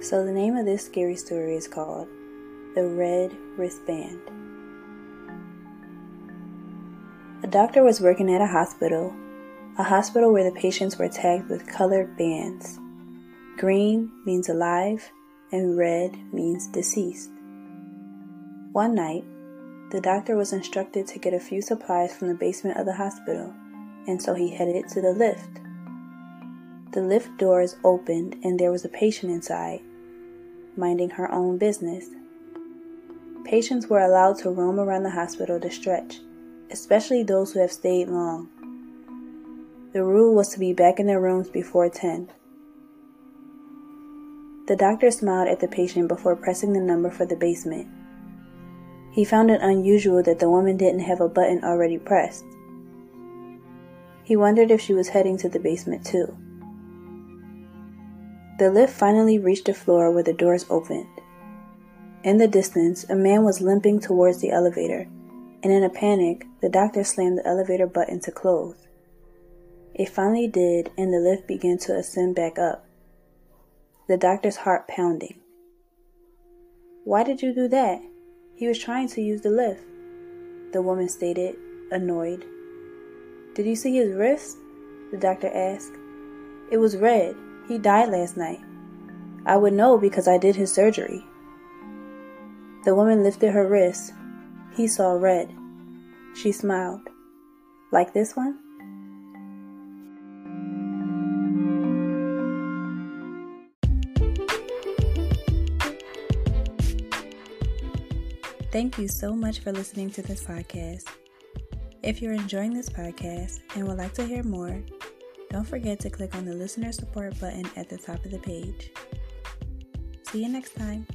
So, the name of this scary story is called The Red Wristband. A doctor was working at a hospital, a hospital where the patients were tagged with colored bands. Green means alive, and red means deceased. One night, the doctor was instructed to get a few supplies from the basement of the hospital, and so he headed to the lift. The lift doors opened, and there was a patient inside, minding her own business. Patients were allowed to roam around the hospital to stretch, especially those who have stayed long. The rule was to be back in their rooms before 10. The doctor smiled at the patient before pressing the number for the basement. He found it unusual that the woman didn't have a button already pressed. He wondered if she was heading to the basement too. The lift finally reached the floor where the doors opened. In the distance, a man was limping towards the elevator, and in a panic, the doctor slammed the elevator button to close. It finally did, and the lift began to ascend back up. The doctor's heart pounding. Why did you do that? He was trying to use the lift, the woman stated, annoyed. Did you see his wrist? The doctor asked. It was red. He died last night. I would know because I did his surgery. The woman lifted her wrist. He saw red. She smiled. Like this one? Thank you so much for listening to this podcast. If you're enjoying this podcast and would like to hear more, don't forget to click on the listener support button at the top of the page. See you next time.